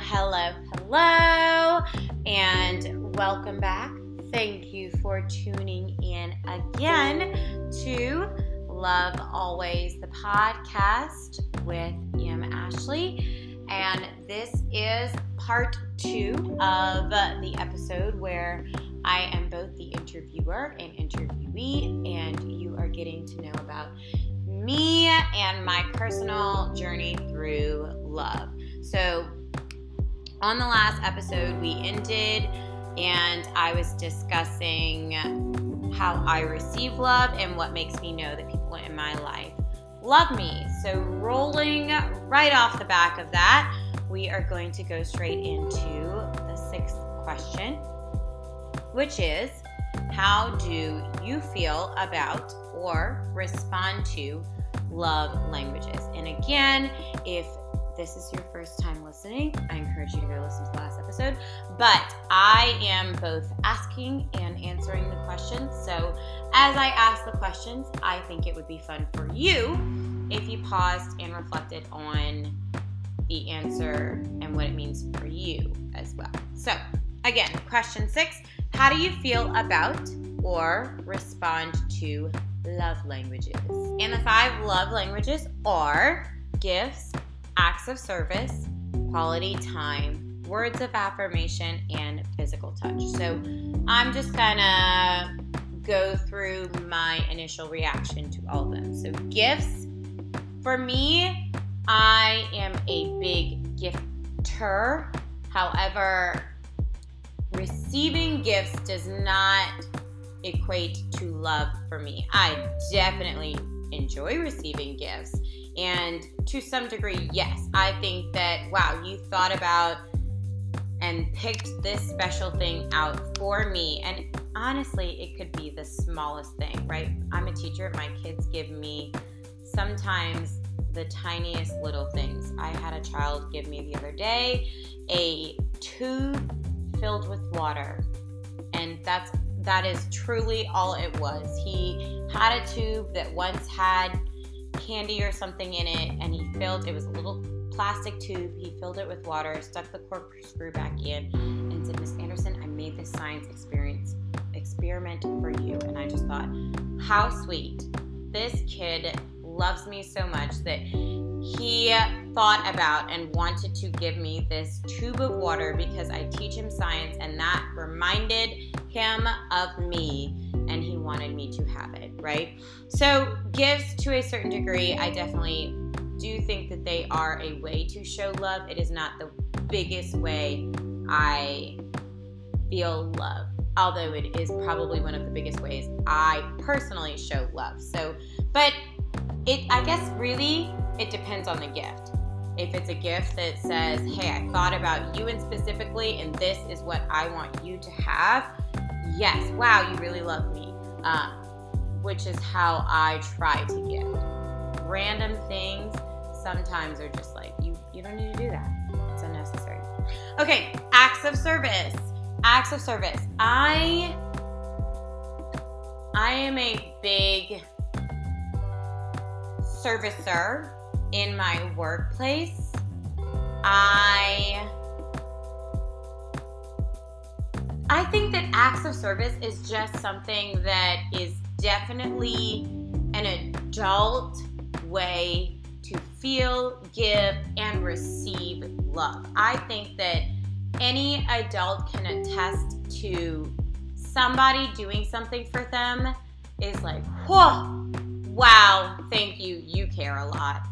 hello, hello, and welcome back. Thank you for tuning in again to Love Always, the podcast with Em Ashley. And this is part two of the episode where I am both the interviewer and interviewee, and you are getting to know about me and my personal journey through love. So, on the last episode, we ended and I was discussing how I receive love and what makes me know that people in my life love me. So, rolling right off the back of that, we are going to go straight into the sixth question, which is How do you feel about or respond to love languages? And again, if this is your first time listening, I encourage you to go listen to the last episode. But I am both asking and answering the questions. So as I ask the questions, I think it would be fun for you if you paused and reflected on the answer and what it means for you as well. So, again, question six How do you feel about or respond to love languages? And the five love languages are gifts, acts of service, quality time, words of affirmation, and physical touch. So I'm just gonna go through my initial reaction to all of them. So, gifts, for me, I am a big gifter. However, receiving gifts does not equate to love for me. I definitely enjoy receiving gifts and to some degree, yes, I think that, wow, you thought about and picked this special thing out for me. And honestly, it could be the smallest thing, right? I'm a teacher, my kids give me sometimes the tiniest little things. I had a child give me the other day a tube filled with water. And that's that is truly all it was. He had a tube that once had candy or something in it and he filled it was a little plastic tube. He filled it with water stuck the corkscrew back in and said miss anderson i made this science experience experiment for you. And i just thought how sweet. This kid loves me so much that he thought about and wanted to give me this tube of water because I teach him science and that reminded him of me and he wanted me to have it, right? So, gifts to a certain degree, I definitely do think that they are a way to show love. It is not the biggest way I feel love, although it is probably one of the biggest ways I personally show love. So, but it, I guess, really, it depends on the gift. If it's a gift that says, hey, I thought about you and specifically, and this is what I want you to have, yes, wow, you really love me, uh, which is how I try to give. Random things sometimes are just like, you, you don't need to do that. It's unnecessary. Okay, acts of service. Acts of service. I I am a big servicer in my workplace. I I think that acts of service is just something that is definitely an adult way to feel, give, and receive love. I think that any adult can attest to somebody doing something for them is like, whoa, wow, thank you, you care a lot.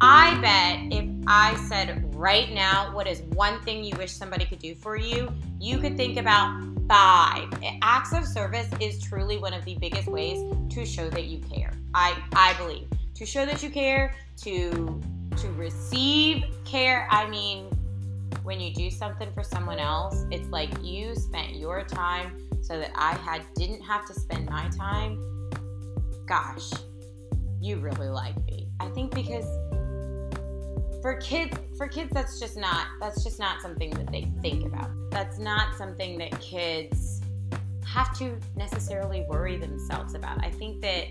I bet if I said right now, what is one thing you wish somebody could do for you, you could think about five. Acts of service is truly one of the biggest ways to show that you care. I, I believe. To show that you care, to to receive care. I mean, when you do something for someone else, it's like you spent your time so that I had didn't have to spend my time. Gosh, you really like me. I think because for kids for kids that's just not that's just not something that they think about that's not something that kids have to necessarily worry themselves about i think that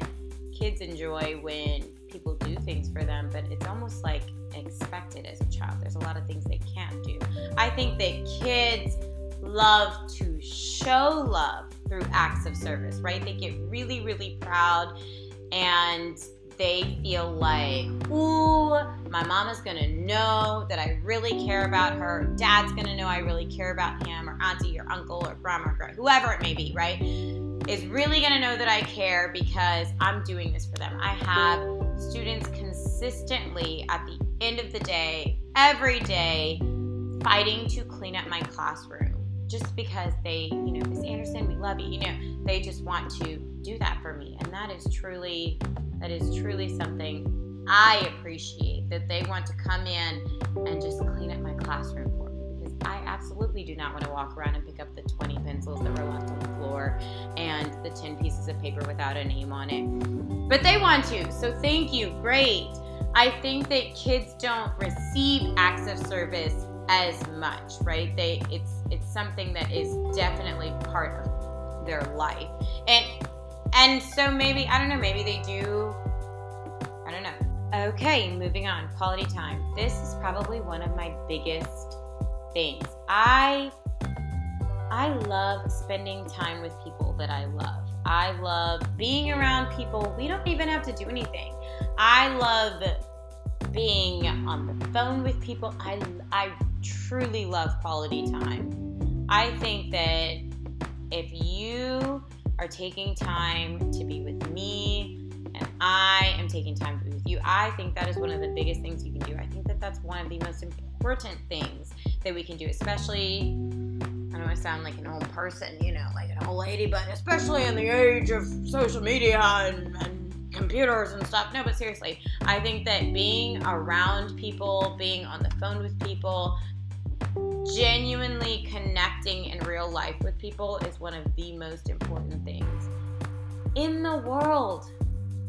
kids enjoy when people do things for them, but it's almost like expected as a child. There's a lot of things they can't do. I think that kids love to show love through acts of service, right? They get really, really proud and they feel like, ooh, my mama's gonna know that I really care about her. Dad's gonna know I really care about him, or auntie, or uncle, or grandma, or whoever it may be, right? Is really gonna know that I care because I'm doing this for them. I have students consistently at the end of the day, every day, fighting to clean up my classroom just because they, you know, Miss Anderson, we love you. You know, they just want to do that for me. And that is truly, that is truly something I appreciate that they want to come in and just clean up my classroom for me because I absolutely do not want to walk around and pick up the 20 pencils that were left on the floor and the 10 pieces of paper without a name on it. But they want to. So thank you. Great. I think that kids don't receive acts of service as much, right? They it's it's something that is definitely part of their life. And and so maybe I don't know, maybe they do I don't know. Okay, moving on. Quality time. This is probably one of my biggest things. I I love spending time with people that I love. I love being around people. We don't even have to do anything. I love being on the phone with people. I, I truly love quality time. I think that if you are taking time to be with me and I am taking time to be with you, I think that is one of the biggest things you can do. I think that that's one of the most important things that we can do, especially. I don't want to sound like an old person, you know, like an old lady, but especially in the age of social media and, and computers and stuff. No, but seriously, I think that being around people, being on the phone with people, genuinely connecting in real life with people is one of the most important things in the world.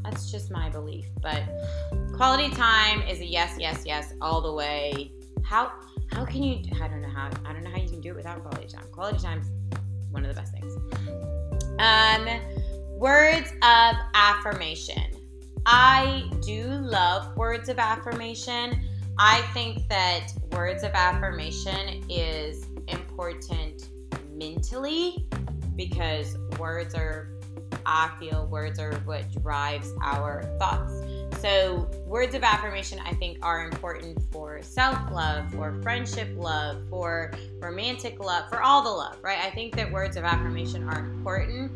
That's just my belief. But quality time is a yes, yes, yes all the way. How how can you I don't know how I don't know how you can do it without quality time. Quality time's one of the best things. Um Words of affirmation. I do love words of affirmation. I think that words of affirmation is important mentally because words are, I feel, words are what drives our thoughts. So, words of affirmation I think are important for self love, for friendship love, for romantic love, for all the love, right? I think that words of affirmation are important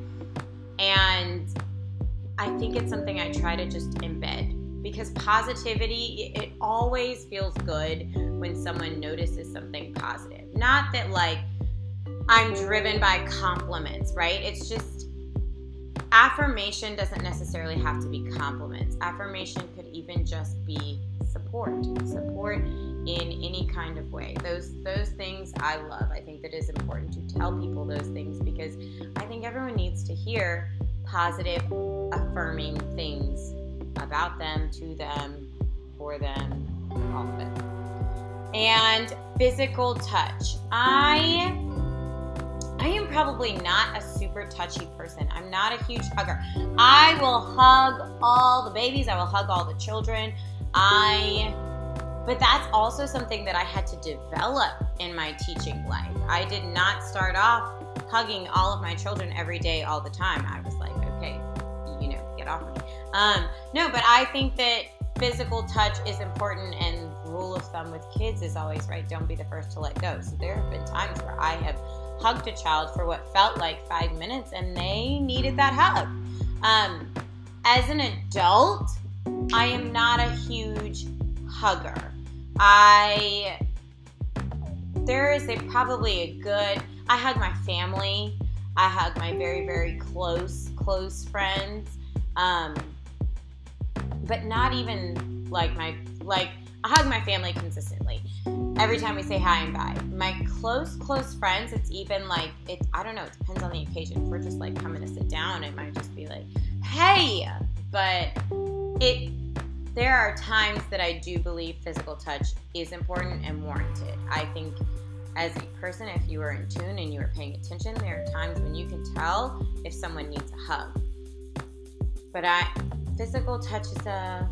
and I think it's something I try to just embed because positivity, it always feels good when someone notices something positive. Not that like I'm driven by compliments, right? It's just affirmation doesn't necessarily have to be compliments. Affirmation could even just be support. Support in any kind of way. Those those things I love. I think that is important to tell people those things because I think everyone needs to hear positive, affirming things about them, to them, for them, all of it. And physical touch. I I am probably not a super touchy person. I'm not a huge hugger. I will hug all the babies, I will hug all the children. I but that's also something that I had to develop in my teaching life. I did not start off hugging all of my children every day all the time. I was like, okay, you know, get off of. Um, no, but I think that physical touch is important and rule of thumb with kids is always right don't be the first to let go so there have been times where i have hugged a child for what felt like five minutes and they needed that hug um, as an adult i am not a huge hugger I there is a probably a good I hug my family. I hug my very very close close friends. Um, but not even like my like I hug my family consistently. Every time we say hi and bye. My close close friends, it's even like it. I don't know. It depends on the occasion. If we're just like coming to sit down, it might just be like, "Hey," but it there are times that I do believe physical touch is important and warranted. I think as a person, if you are in tune and you are paying attention, there are times when you can tell if someone needs a hug. But I, physical touch is a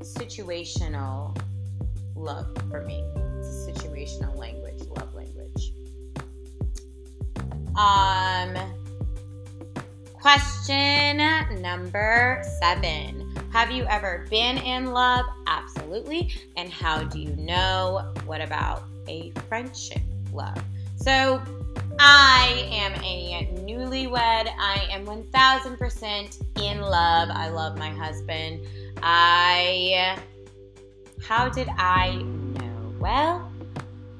situational love for me. It's a situational language, love language. Um, question number seven. Have you ever been in love? Absolutely. And how do you know? What about a friendship love? So, I am a newlywed. I am 1000% in love. I love my husband. I. How did I know? Well,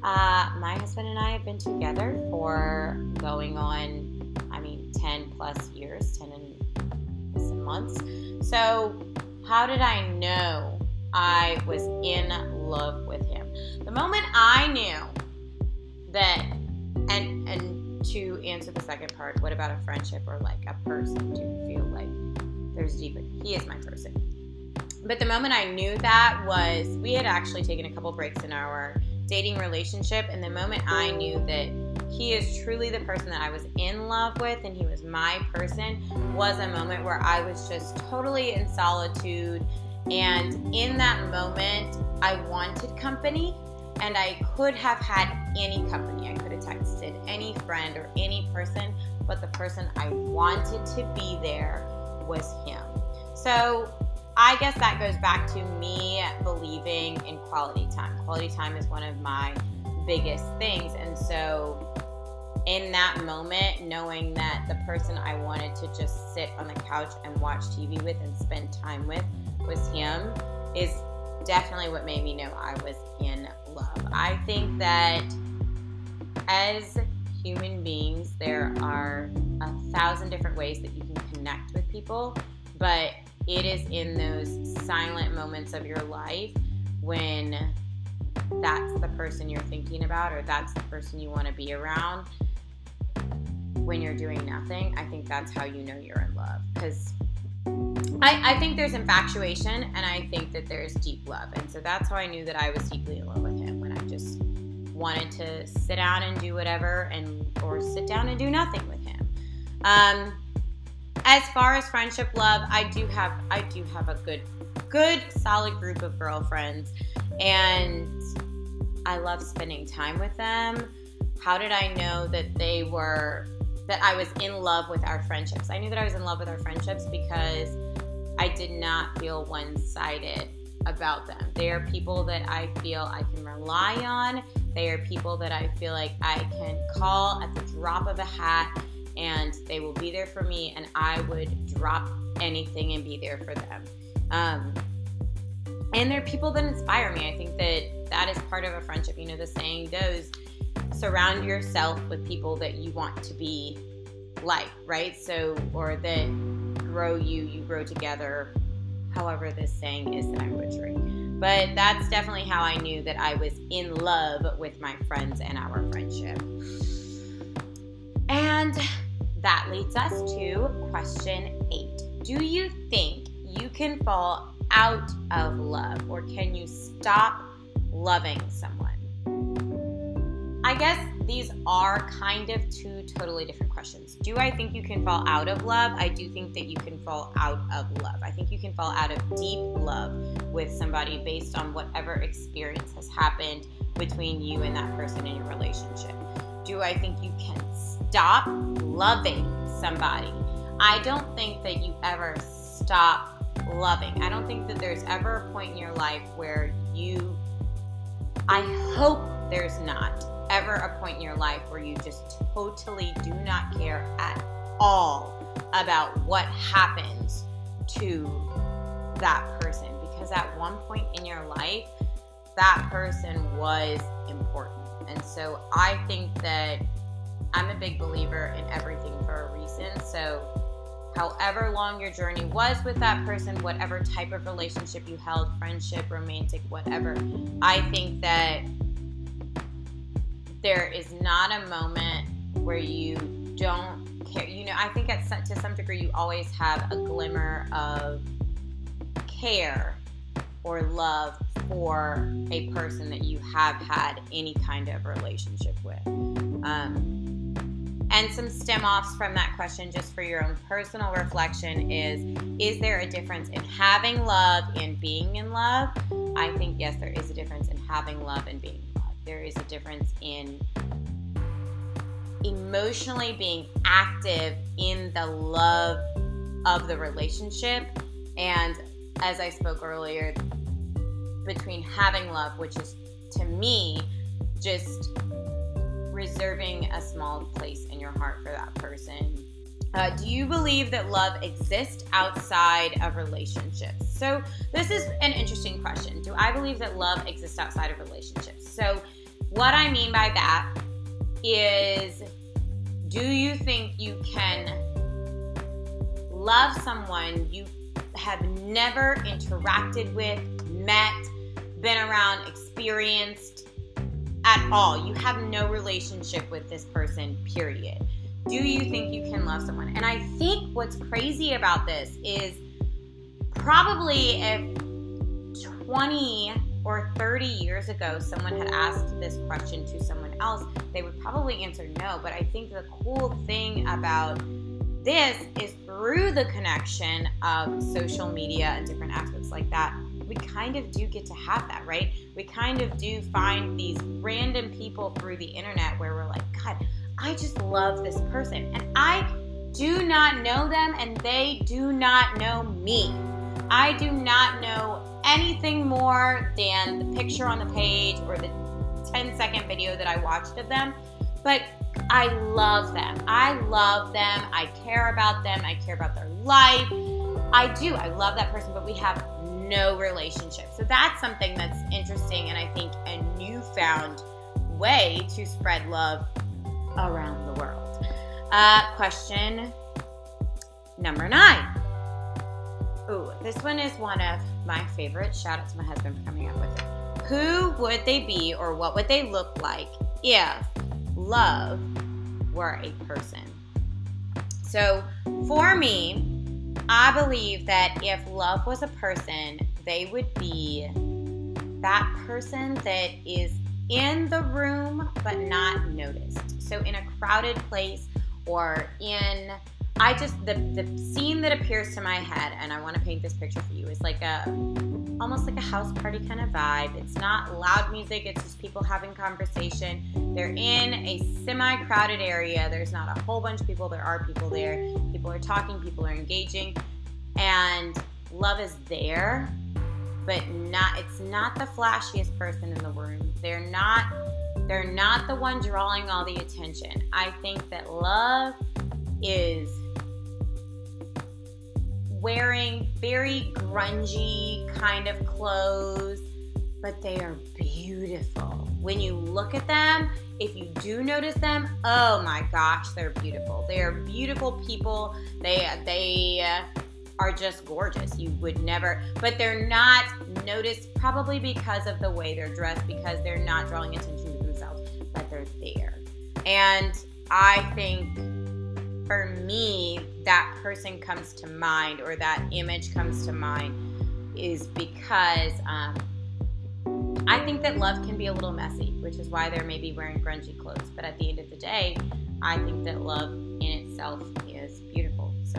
uh, my husband and I have been together for going on, I mean, 10 plus years, 10 and some months. So, how did I know I was in love with him? The moment I knew that to answer the second part, what about a friendship or like a person? Do you feel like there's deeper? He is my person. But the moment I knew that was we had actually taken a couple breaks in our dating relationship, and the moment I knew that he is truly the person that I was in love with and he was my person was a moment where I was just totally in solitude. And in that moment, I wanted company and I could have had any company. I could texted any friend or any person, but the person I wanted to be there was him. So I guess that goes back to me believing in quality time. Quality time is one of my biggest things. And so in that moment, knowing that the person I wanted to just sit on the couch and watch TV with and spend time with was him is definitely what made me know I was in love. I think that as human beings, there are a thousand different ways that you can connect with people, but it is in those silent moments of your life when that's the person you're thinking about or that's the person you want to be around when you're doing nothing. I think that's how you know you're in love because I, I think there's infatuation and I think that there's deep love. And so that's how I knew that I was deeply in love with him when I just wanted to sit down and do whatever and or sit down and do nothing with him. Um, as far as friendship love, I do have I do have a good good solid group of girlfriends and I love spending time with them. How did I know that they were that I was in love with our friendships? I knew that I was in love with our friendships because I did not feel one sided about them. They are people that I feel I can rely on. They are people that I feel like I can call at the drop of a hat and they will be there for me, and I would drop anything and be there for them. Um, and they're people that inspire me. I think that that is part of a friendship. You know, the saying goes surround yourself with people that you want to be like, right? So, or that grow you, you grow together. However, this saying is that I'm butchering. But that's definitely how I knew that I was in love with my friends and our friendship. And that leads us to question eight Do you think you can fall out of love or can you stop loving someone? I guess these are kind of two totally different questions. Do I think you can fall out of love? I do think that you can fall out of love. I think you can fall out of deep love with somebody based on whatever experience has happened between you and that person in your relationship. Do I think you can stop loving somebody? I don't think that you ever stop loving. I don't think that there's ever a point in your life where you, I hope there's not ever a point in your life where you just totally do not care at all about what happens to that person? Because at one point in your life that person was important. And so i think that i'm a big believer in everything for a reason. So however long your journey was with that person whatever type of relationship you held friendship romantic whatever i think that there is not a moment where you don't care. You know, I think at some, to some degree you always have a glimmer of care or love for a person that you have had any kind of relationship with. Um, and some stem offs from that question, just for your own personal reflection, is Is there a difference in having love and being in love? I think, yes, there is a difference in having love and being. There is a difference in emotionally being active in the love of the relationship. And as I spoke earlier, between having love, which is to me just reserving a small place in your heart for that person. Uh, do you believe that love exists outside of relationships? So, this is an interesting question. Do I believe that love exists outside of relationships? So, what I mean by that is do you think you can love someone you have never interacted with, met, been around, experienced at all? You have no relationship with this person, period. Do you think you can love someone? And I think what's crazy about this is probably if 20 or 30 years ago someone had asked this question to someone else, they would probably answer no. But I think the cool thing about this is through the connection of social media and different aspects like that, we kind of do get to have that, right? We kind of do find these random people through the internet where we're like, God, I just love this person. And I do not know them and they do not know me. I do not know anything more than the picture on the page or the 10 second video that I watched of them. But I love them. I love them. I care about them. I care about their life. I do. I love that person, but we have no relationship. So that's something that's interesting and I think a newfound way to spread love around the world. Uh, question number nine. Ooh, this one is one of my favorites. Shout out to my husband for coming up with it. Who would they be or what would they look like if love were a person? So for me, I believe that if love was a person, they would be that person that is in the room but not noticed. So in a crowded place or in I just the the scene that appears to my head and I want to paint this picture for you is like a almost like a house party kind of vibe. It's not loud music, it's just people having conversation. They're in a semi-crowded area. There's not a whole bunch of people, there are people there. People are talking, people are engaging, and love is there, but not it's not the flashiest person in the room. They're not they're not the one drawing all the attention. I think that love is wearing very grungy kind of clothes, but they are beautiful. When you look at them, if you do notice them, oh my gosh, they're beautiful. They are beautiful people. They they uh, are just gorgeous. You would never, but they're not noticed probably because of the way they're dressed, because they're not drawing attention to themselves, but they're there. And I think for me, that person comes to mind or that image comes to mind is because um, I think that love can be a little messy, which is why they're maybe wearing grungy clothes. But at the end of the day, I think that love in itself is beautiful. So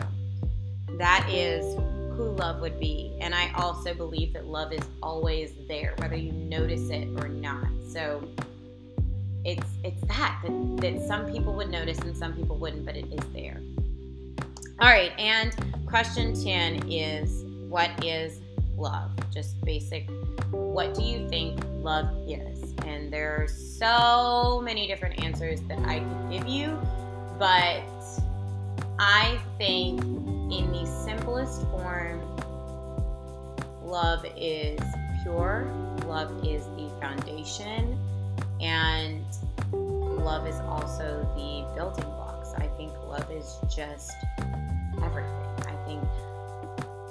that is who love would be. And I also believe that love is always there, whether you notice it or not. So it's it's that, that that some people would notice and some people wouldn't, but it is there. All right, and question 10 is what is love? Just basic. What do you think love is? And there are so many different answers that I could give you, but I think in the simplest form, love is pure, love is the foundation, and love is also the building blocks. I think love is just everything. I think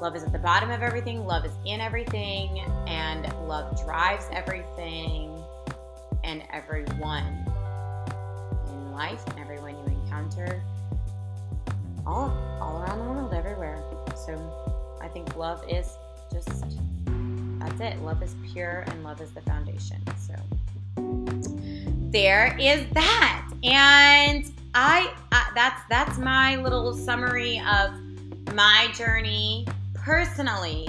love is at the bottom of everything, love is in everything, and love drives everything and everyone in life and everyone you encounter all all around the world everywhere. So I think love is just that's it. Love is pure and love is the foundation. So there is that. And I, I that's that's my little summary of my journey personally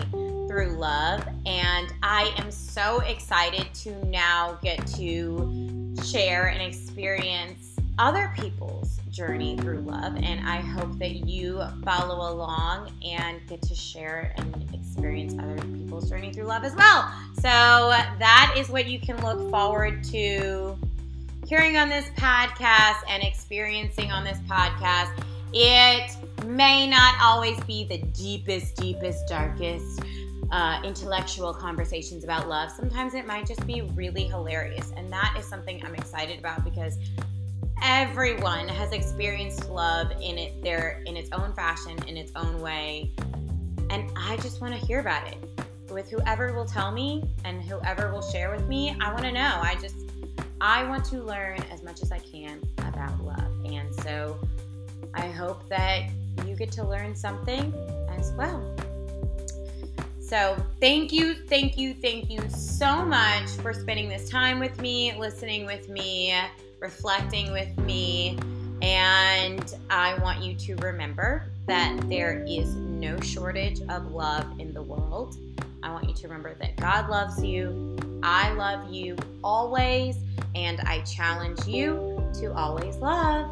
through love and I am so excited to now get to share and experience other people's journey through love and I hope that you follow along and get to share and experience other people's journey through love as well. So that is what you can look forward to hearing on this podcast and experiencing on this podcast. It may not always be the deepest, deepest, darkest uh, intellectual conversations about love. Sometimes it might just be really hilarious. And that is something I'm excited about because everyone has experienced love in it their in its own fashion, in its own way. And I just want to hear about it. With whoever will tell me and whoever will share with me, I want to know. I just I want to learn as much as I can about love. And so I hope that you get to learn something as well. So, thank you, thank you, thank you so much for spending this time with me, listening with me, reflecting with me. And I want you to remember that there is no shortage of love in the world. I want you to remember that God loves you. I love you always. And I challenge you to always love.